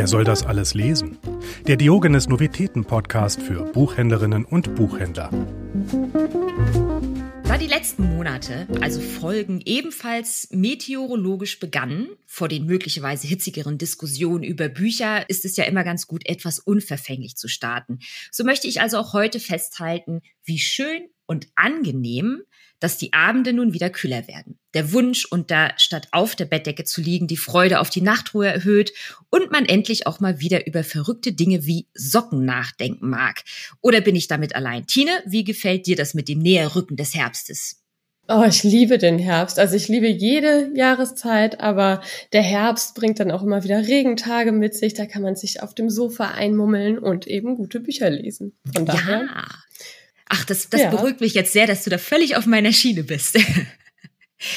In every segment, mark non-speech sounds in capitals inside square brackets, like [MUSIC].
Wer soll das alles lesen? Der Diogenes Novitäten Podcast für Buchhändlerinnen und Buchhändler. Da die letzten Monate, also Folgen, ebenfalls meteorologisch begannen, vor den möglicherweise hitzigeren Diskussionen über Bücher, ist es ja immer ganz gut, etwas unverfänglich zu starten. So möchte ich also auch heute festhalten, wie schön und angenehm dass die Abende nun wieder kühler werden. Der Wunsch, unter statt auf der Bettdecke zu liegen, die Freude auf die Nachtruhe erhöht und man endlich auch mal wieder über verrückte Dinge wie Socken nachdenken mag. Oder bin ich damit allein? Tine, wie gefällt dir das mit dem Näherrücken des Herbstes? Oh, ich liebe den Herbst. Also ich liebe jede Jahreszeit, aber der Herbst bringt dann auch immer wieder Regentage mit sich. Da kann man sich auf dem Sofa einmummeln und eben gute Bücher lesen. Von daher. Ja. Ach, das, das ja. beruhigt mich jetzt sehr, dass du da völlig auf meiner Schiene bist.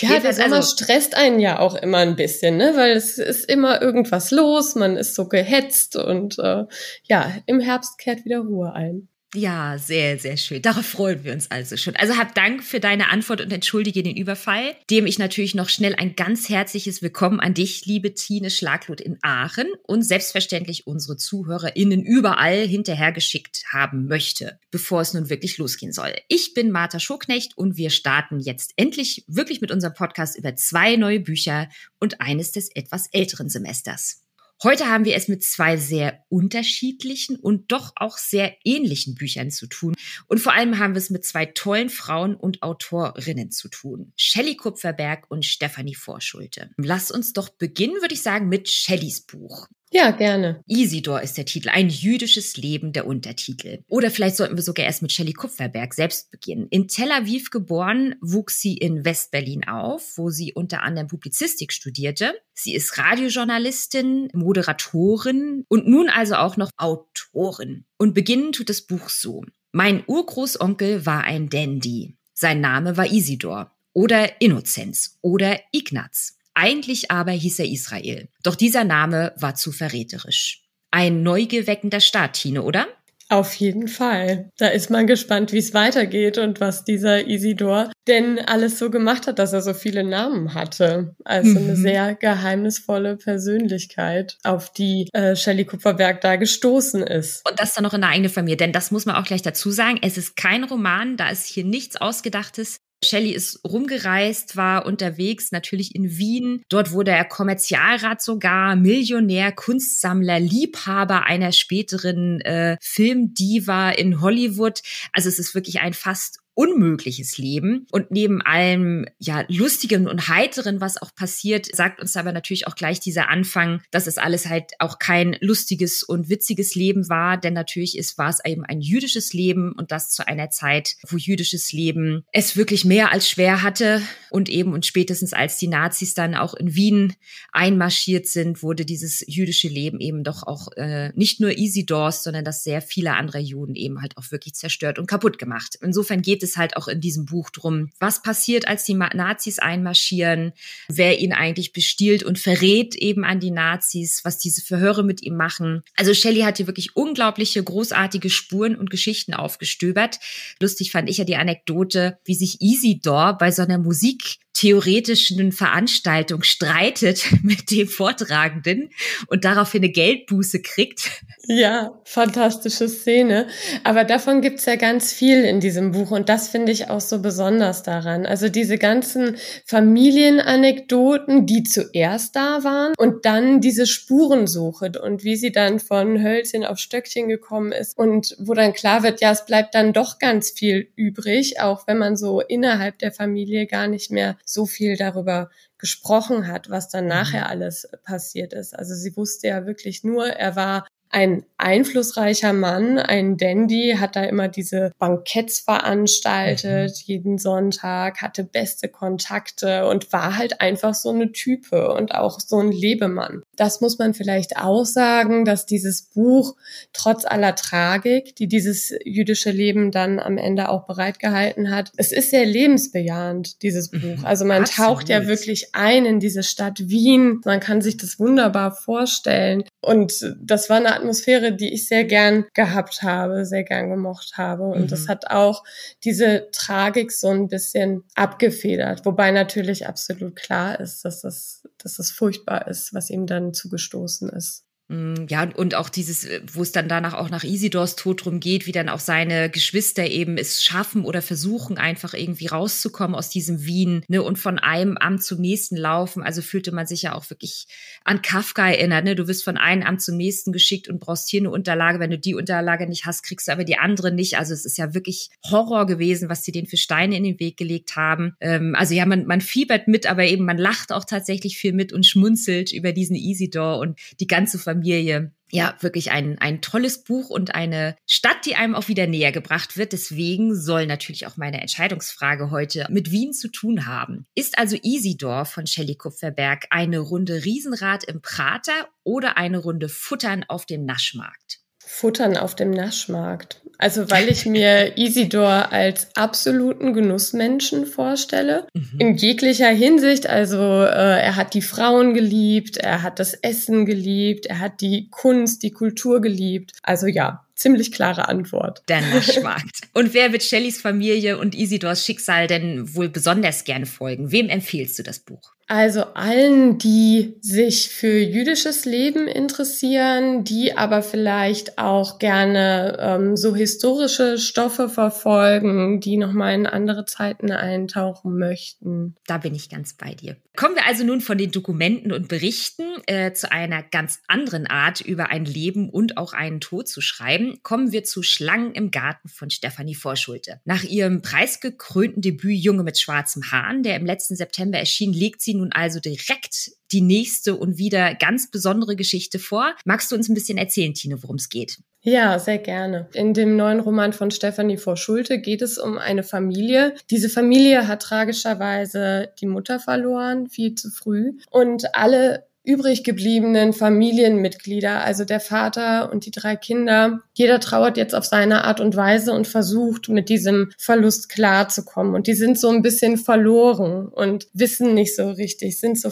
Ja, der Sommer also, stresst einen ja auch immer ein bisschen, ne? Weil es ist immer irgendwas los, man ist so gehetzt und äh, ja, im Herbst kehrt wieder Ruhe ein. Ja, sehr, sehr schön. Darauf freuen wir uns also schon. Also hab Dank für deine Antwort und entschuldige den Überfall, dem ich natürlich noch schnell ein ganz herzliches Willkommen an dich, liebe Tine Schlaglot in Aachen und selbstverständlich unsere ZuhörerInnen überall hinterhergeschickt haben möchte, bevor es nun wirklich losgehen soll. Ich bin Martha Schoknecht und wir starten jetzt endlich wirklich mit unserem Podcast über zwei neue Bücher und eines des etwas älteren Semesters. Heute haben wir es mit zwei sehr unterschiedlichen und doch auch sehr ähnlichen Büchern zu tun. Und vor allem haben wir es mit zwei tollen Frauen und Autorinnen zu tun. Shelley Kupferberg und Stephanie Vorschulte. Lass uns doch beginnen, würde ich sagen, mit Shelleys Buch. Ja, gerne. Isidor ist der Titel, ein jüdisches Leben der Untertitel. Oder vielleicht sollten wir sogar erst mit Shelley Kupferberg selbst beginnen. In Tel Aviv geboren, wuchs sie in Westberlin auf, wo sie unter anderem Publizistik studierte. Sie ist Radiojournalistin, Moderatorin und nun also auch noch Autorin. Und beginnen tut das Buch so. Mein Urgroßonkel war ein Dandy. Sein Name war Isidor oder Innozenz oder Ignaz. Eigentlich aber hieß er Israel. Doch dieser Name war zu verräterisch. Ein neugeweckender Start, Tine, oder? Auf jeden Fall. Da ist man gespannt, wie es weitergeht und was dieser Isidor denn alles so gemacht hat, dass er so viele Namen hatte. Also mhm. eine sehr geheimnisvolle Persönlichkeit, auf die äh, Shelley Kupferberg da gestoßen ist. Und das dann noch in der eigenen Familie, denn das muss man auch gleich dazu sagen. Es ist kein Roman, da ist hier nichts Ausgedachtes. Shelley ist rumgereist, war unterwegs, natürlich in Wien. Dort wurde er Kommerzialrat sogar, Millionär, Kunstsammler, Liebhaber einer späteren äh, Filmdiva in Hollywood. Also es ist wirklich ein fast unmögliches Leben. Und neben allem, ja, lustigen und heiteren, was auch passiert, sagt uns aber natürlich auch gleich dieser Anfang, dass es alles halt auch kein lustiges und witziges Leben war, denn natürlich ist, war es eben ein jüdisches Leben und das zu einer Zeit, wo jüdisches Leben es wirklich mehr als schwer hatte und eben und spätestens als die Nazis dann auch in Wien einmarschiert sind, wurde dieses jüdische Leben eben doch auch äh, nicht nur Isidors, sondern dass sehr viele andere Juden eben halt auch wirklich zerstört und kaputt gemacht. Insofern geht geht es halt auch in diesem Buch drum, was passiert, als die Nazis einmarschieren, wer ihn eigentlich bestiehlt und verrät eben an die Nazis, was diese Verhöre mit ihm machen. Also Shelley hat hier wirklich unglaubliche, großartige Spuren und Geschichten aufgestöbert. Lustig fand ich ja die Anekdote, wie sich Isidor bei so einer Musik theoretischen Veranstaltung streitet [LAUGHS] mit dem Vortragenden und daraufhin eine Geldbuße kriegt. Ja, fantastische Szene. Aber davon gibt's ja ganz viel in diesem Buch und das finde ich auch so besonders daran. Also diese ganzen Familienanekdoten, die zuerst da waren und dann diese Spurensuche und wie sie dann von Hölzchen auf Stöckchen gekommen ist und wo dann klar wird, ja, es bleibt dann doch ganz viel übrig, auch wenn man so innerhalb der Familie gar nicht mehr so viel darüber gesprochen hat, was dann nachher mhm. alles passiert ist. Also sie wusste ja wirklich nur, er war ein einflussreicher Mann, ein Dandy, hat da immer diese Banketts veranstaltet, mhm. jeden Sonntag, hatte beste Kontakte und war halt einfach so eine Type und auch so ein Lebemann. Das muss man vielleicht auch sagen, dass dieses Buch trotz aller Tragik, die dieses jüdische Leben dann am Ende auch bereitgehalten hat, es ist sehr lebensbejahend, dieses mhm. Buch. Also man Absolut. taucht ja wirklich ein in diese Stadt Wien. Man kann sich das wunderbar vorstellen. Und das war eine Atmosphäre, die ich sehr gern gehabt habe, sehr gern gemocht habe. Und mhm. das hat auch diese Tragik so ein bisschen abgefedert. Wobei natürlich absolut klar ist, dass das, dass das furchtbar ist, was ihm dann zugestoßen ist. Mm, ja, und auch dieses, äh, wo es dann danach auch nach Isidors Tod drum geht, wie dann auch seine Geschwister eben es schaffen oder versuchen, einfach irgendwie rauszukommen aus diesem Wien ne, und von einem Amt zum nächsten laufen. Also fühlte man sich ja auch wirklich an Kafka erinnert. Ne? Du wirst von einem Amt zum nächsten geschickt und brauchst hier eine Unterlage. Wenn du die Unterlage nicht hast, kriegst du aber die andere nicht. Also es ist ja wirklich Horror gewesen, was sie denen für Steine in den Weg gelegt haben. Ähm, also ja, man, man fiebert mit, aber eben man lacht auch tatsächlich viel mit und schmunzelt über diesen Isidor und die ganze Familie Familie. Ja, wirklich ein, ein tolles Buch und eine Stadt, die einem auch wieder näher gebracht wird. Deswegen soll natürlich auch meine Entscheidungsfrage heute mit Wien zu tun haben. Ist also Isidor von Shelley Kupferberg eine Runde Riesenrad im Prater oder eine Runde Futtern auf dem Naschmarkt? Futtern auf dem Naschmarkt. Also weil ich mir Isidor als absoluten Genussmenschen vorstelle, mhm. in jeglicher Hinsicht. Also äh, er hat die Frauen geliebt, er hat das Essen geliebt, er hat die Kunst, die Kultur geliebt. Also ja, ziemlich klare Antwort. Der Naschmarkt. [LAUGHS] und wer wird Shellys Familie und Isidors Schicksal denn wohl besonders gerne folgen? Wem empfiehlst du das Buch? Also allen, die sich für jüdisches Leben interessieren, die aber vielleicht auch gerne ähm, so historische Stoffe verfolgen, die nochmal in andere Zeiten eintauchen möchten. Da bin ich ganz bei dir. Kommen wir also nun von den Dokumenten und Berichten äh, zu einer ganz anderen Art, über ein Leben und auch einen Tod zu schreiben. Kommen wir zu Schlangen im Garten von Stefanie Vorschulte. Nach ihrem preisgekrönten Debüt Junge mit schwarzem Hahn, der im letzten September erschien, legt sie nun also direkt die nächste und wieder ganz besondere Geschichte vor. Magst du uns ein bisschen erzählen, Tine, worum es geht? Ja, sehr gerne. In dem neuen Roman von Stefanie vor Schulte geht es um eine Familie. Diese Familie hat tragischerweise die Mutter verloren, viel zu früh. Und alle übrig gebliebenen Familienmitglieder, also der Vater und die drei Kinder. Jeder trauert jetzt auf seine Art und Weise und versucht mit diesem Verlust klarzukommen. Und die sind so ein bisschen verloren und wissen nicht so richtig, sind so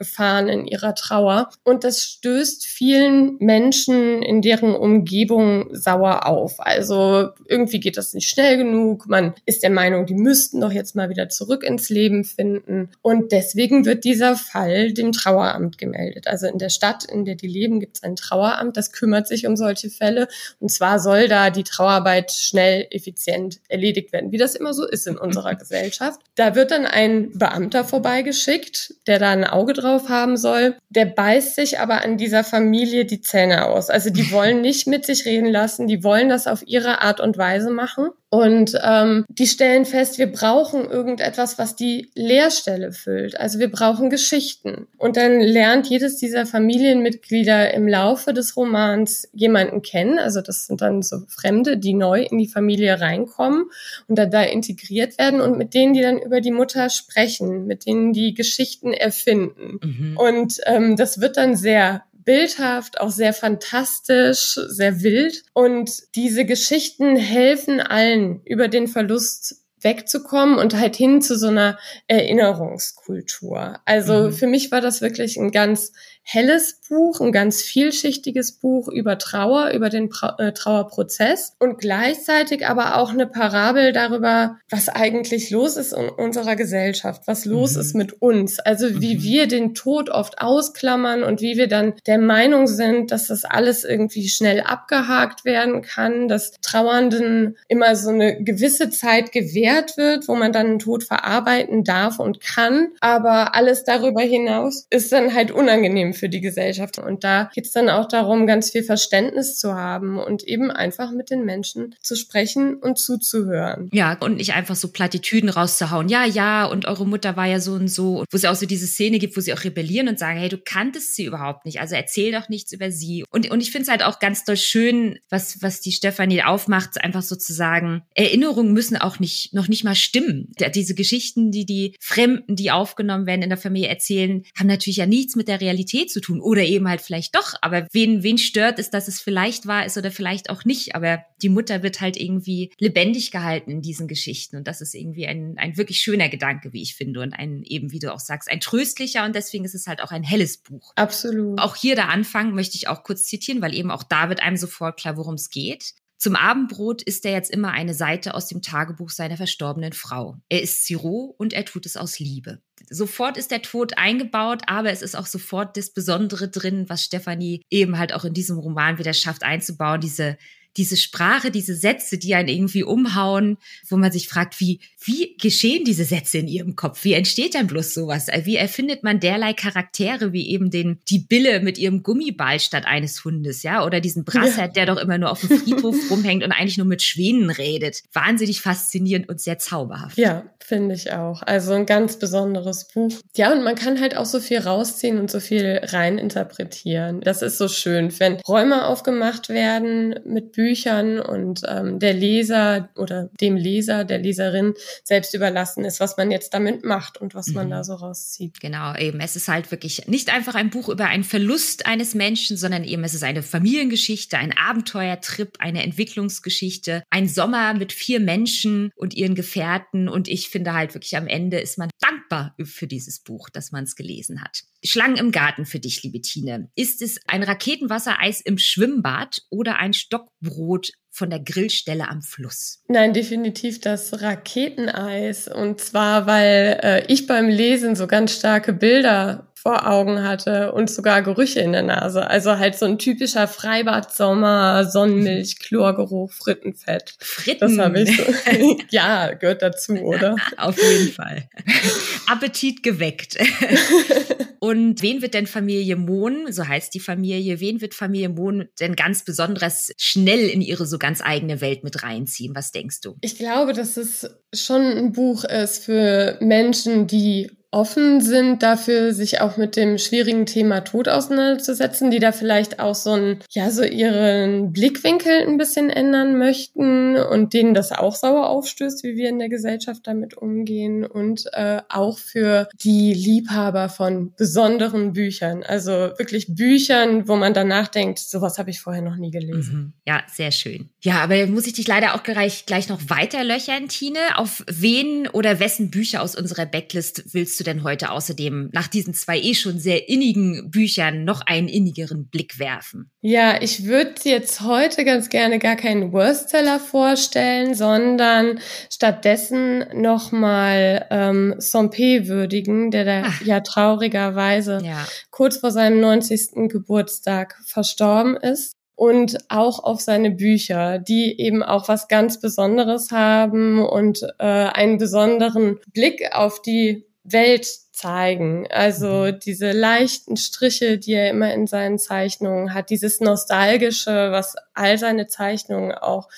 festgefahren in ihrer Trauer. Und das stößt vielen Menschen in deren Umgebung sauer auf. Also irgendwie geht das nicht schnell genug. Man ist der Meinung, die müssten doch jetzt mal wieder zurück ins Leben finden. Und deswegen wird dieser Fall dem Traueramt Traueramt gemeldet. Also in der Stadt, in der die leben, gibt es ein Traueramt, das kümmert sich um solche Fälle. Und zwar soll da die Trauerarbeit schnell, effizient erledigt werden, wie das immer so ist in unserer [LAUGHS] Gesellschaft. Da wird dann ein Beamter vorbeigeschickt, der da ein Auge drauf haben soll. Der beißt sich aber an dieser Familie die Zähne aus. Also die [LAUGHS] wollen nicht mit sich reden lassen, die wollen das auf ihre Art und Weise machen. Und ähm, die stellen fest, wir brauchen irgendetwas, was die Leerstelle füllt. Also wir brauchen Geschichten. Und dann lernt jedes dieser Familienmitglieder im Laufe des Romans jemanden kennen. Also das sind dann so Fremde, die neu in die Familie reinkommen und da, da integriert werden und mit denen die dann über die Mutter sprechen, mit denen die Geschichten erfinden. Mhm. Und ähm, das wird dann sehr bildhaft, auch sehr fantastisch, sehr wild. Und diese Geschichten helfen allen, über den Verlust wegzukommen und halt hin zu so einer Erinnerungskultur. Also mhm. für mich war das wirklich ein ganz helles Buch, ein ganz vielschichtiges Buch über Trauer, über den pra äh, Trauerprozess und gleichzeitig aber auch eine Parabel darüber, was eigentlich los ist in unserer Gesellschaft, was los mhm. ist mit uns. Also wie mhm. wir den Tod oft ausklammern und wie wir dann der Meinung sind, dass das alles irgendwie schnell abgehakt werden kann, dass Trauernden immer so eine gewisse Zeit gewährt wird, wo man dann den Tod verarbeiten darf und kann. Aber alles darüber hinaus ist dann halt unangenehm für die Gesellschaft. Und da geht es dann auch darum, ganz viel Verständnis zu haben und eben einfach mit den Menschen zu sprechen und zuzuhören. Ja, und nicht einfach so Plattitüden rauszuhauen. Ja, ja, und eure Mutter war ja so und so. Wo es ja auch so diese Szene gibt, wo sie auch rebellieren und sagen, hey, du kanntest sie überhaupt nicht. Also erzähl doch nichts über sie. Und, und ich finde es halt auch ganz doll schön, was, was die Stefanie aufmacht, einfach sozusagen, Erinnerungen müssen auch nicht, noch nicht mal stimmen. Diese Geschichten, die die Fremden, die aufgenommen werden in der Familie erzählen, haben natürlich ja nichts mit der Realität zu tun oder eben halt vielleicht doch. Aber wen, wen stört es, dass es vielleicht wahr ist oder vielleicht auch nicht. Aber die Mutter wird halt irgendwie lebendig gehalten in diesen Geschichten. Und das ist irgendwie ein, ein wirklich schöner Gedanke, wie ich finde. Und ein eben, wie du auch sagst, ein tröstlicher. Und deswegen ist es halt auch ein helles Buch. Absolut. Auch hier der Anfang möchte ich auch kurz zitieren, weil eben auch da wird einem sofort klar, worum es geht. Zum Abendbrot isst er jetzt immer eine Seite aus dem Tagebuch seiner verstorbenen Frau. Er isst sie roh und er tut es aus Liebe. Sofort ist der Tod eingebaut, aber es ist auch sofort das Besondere drin, was Stefanie eben halt auch in diesem Roman wieder schafft einzubauen, diese diese Sprache, diese Sätze, die einen irgendwie umhauen, wo man sich fragt, wie, wie geschehen diese Sätze in ihrem Kopf? Wie entsteht denn bloß sowas? Wie erfindet man derlei Charaktere wie eben den, die Bille mit ihrem Gummiball statt eines Hundes, ja? Oder diesen Brassert, der doch immer nur auf dem Friedhof [LAUGHS] rumhängt und eigentlich nur mit Schwänen redet. Wahnsinnig faszinierend und sehr zauberhaft. Ja, finde ich auch. Also ein ganz besonderes Buch. Ja, und man kann halt auch so viel rausziehen und so viel rein interpretieren. Das ist so schön, wenn Räume aufgemacht werden mit Büchern und ähm, der Leser oder dem Leser, der Leserin selbst überlassen ist, was man jetzt damit macht und was mhm. man da so rauszieht. Genau, eben. Es ist halt wirklich nicht einfach ein Buch über einen Verlust eines Menschen, sondern eben es ist eine Familiengeschichte, ein Abenteuertrip, eine Entwicklungsgeschichte, ein Sommer mit vier Menschen und ihren Gefährten. Und ich finde halt wirklich am Ende ist man dankbar für dieses Buch, dass man es gelesen hat. Schlangen im Garten für dich, liebe Tine. Ist es ein Raketenwassereis im Schwimmbad oder ein Stockbrot von der Grillstelle am Fluss? Nein, definitiv das Raketeneis. Und zwar, weil äh, ich beim Lesen so ganz starke Bilder vor Augen hatte und sogar Gerüche in der Nase. Also halt so ein typischer Freibad-Sommer, Sonnenmilch, [LAUGHS] Chlorgeruch, Frittenfett. Fritten. Das habe ich so. [LAUGHS] ja, gehört dazu, oder? [LAUGHS] Auf jeden Fall. Appetit geweckt. und wen wird denn Familie Mohn, so heißt die Familie, wen wird Familie Mohn denn ganz besonders schnell in ihre so ganz eigene Welt mit reinziehen? Was denkst du? Ich glaube, dass es schon ein Buch ist für Menschen, die offen sind dafür, sich auch mit dem schwierigen Thema Tod auseinanderzusetzen, die da vielleicht auch so ein, ja, so ihren Blickwinkel ein bisschen ändern möchten und denen das auch sauer aufstößt, wie wir in der Gesellschaft damit umgehen und äh, auch für die Liebhaber von besonderen Büchern, also wirklich Büchern, wo man danach denkt, sowas habe ich vorher noch nie gelesen. Mhm. Ja, sehr schön. Ja, aber muss ich dich leider auch gleich, gleich noch weiter löchern, Tine. Auf wen oder wessen Bücher aus unserer Backlist willst du du denn heute außerdem nach diesen zwei eh schon sehr innigen Büchern noch einen innigeren Blick werfen? Ja, ich würde jetzt heute ganz gerne gar keinen Worstseller vorstellen, sondern stattdessen nochmal ähm, Sompé würdigen, der da Ach. ja traurigerweise ja. kurz vor seinem 90. Geburtstag verstorben ist und auch auf seine Bücher, die eben auch was ganz Besonderes haben und äh, einen besonderen Blick auf die Welt zeigen. Also mhm. diese leichten Striche, die er immer in seinen Zeichnungen hat, dieses nostalgische, was all seine Zeichnungen auch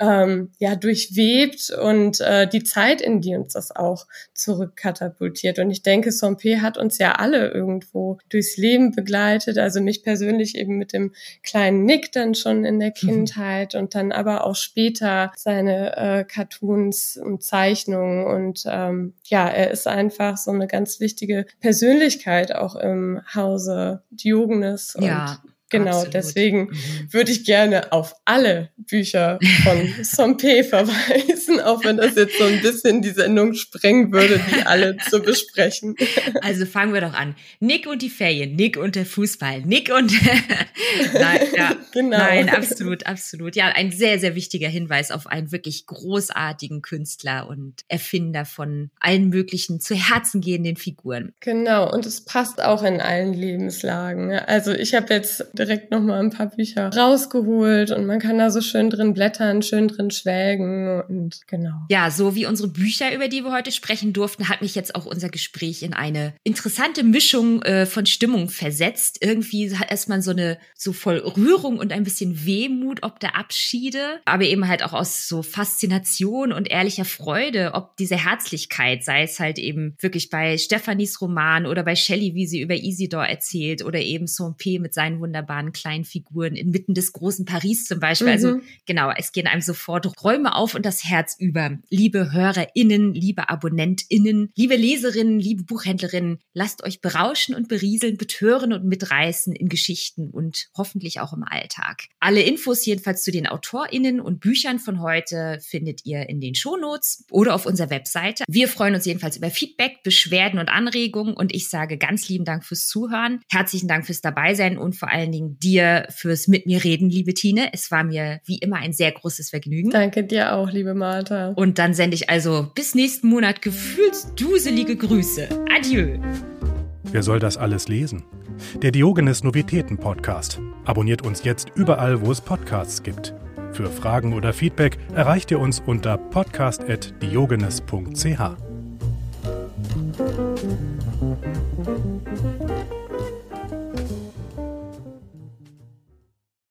ähm, ja durchwebt und äh, die Zeit, in die uns das auch zurückkatapultiert. Und ich denke, Sompe hat uns ja alle irgendwo durchs Leben begleitet. Also mich persönlich eben mit dem kleinen Nick dann schon in der mhm. Kindheit mhm. und dann aber auch später seine äh, Cartoons und Zeichnungen. Und ähm, ja, er ist einfach so eine ganz wichtige Persönlichkeit auch im Hause Diogenes. Ja. Genau, Absolut. deswegen mhm. würde ich gerne auf alle Bücher von [LAUGHS] Sompe verweisen, auch wenn das jetzt so ein bisschen die Sendung sprengen würde, die alle zu besprechen. [LAUGHS] Also fangen wir doch an. Nick und die Ferien, Nick und der Fußball, Nick und [LAUGHS] nein, ja, genau. nein, absolut, absolut. Ja, ein sehr, sehr wichtiger Hinweis auf einen wirklich großartigen Künstler und Erfinder von allen möglichen zu Herzen gehenden Figuren. Genau, und es passt auch in allen Lebenslagen. Also ich habe jetzt direkt nochmal ein paar Bücher rausgeholt und man kann da so schön drin blättern, schön drin schwelgen und genau. Ja, so wie unsere Bücher, über die wir heute sprechen durften, hat mich jetzt auch unser Gespräch in eine interessante Mischung äh, von Stimmung versetzt. Irgendwie ist man so eine, so voll Rührung und ein bisschen Wehmut ob der Abschiede, aber eben halt auch aus so Faszination und ehrlicher Freude, ob diese Herzlichkeit, sei es halt eben wirklich bei Stephanies Roman oder bei Shelley, wie sie über Isidor erzählt oder eben Sompe mit seinen wunderbaren wunderbaren kleinen Figuren inmitten des großen Paris zum Beispiel. Also mhm. Also genau, es gehen einem sofort Räume auf und das Herz über. Liebe HörerInnen, liebe AbonnentInnen, liebe Leserinnen, liebe Buchhändlerinnen, lasst euch berauschen und berieseln, betören und mitreißen in Geschichten und hoffentlich auch im Alltag. Alle Infos jedenfalls zu den AutorInnen und Büchern von heute findet ihr in den Shownotes oder auf unserer Webseite. Wir freuen uns jedenfalls über Feedback, Beschwerden und Anregungen und ich sage ganz lieben Dank fürs Zuhören, herzlichen Dank fürs Dabeisein und vor allen Dingen dir fürs Mit mir reden, liebe Tine. Es war mir wie immer ein sehr großes Vergnügen. Danke dir auch, liebe Martha. Und dann sende ich also bis nächsten Monat gefühlsduselige Grüße. Adieu. Wer soll das alles lesen? Der Diogenes Novitäten Podcast. Abonniert uns jetzt überall, wo es Podcasts gibt. Für Fragen oder Feedback erreicht ihr uns unter podcast.diogenes.ch.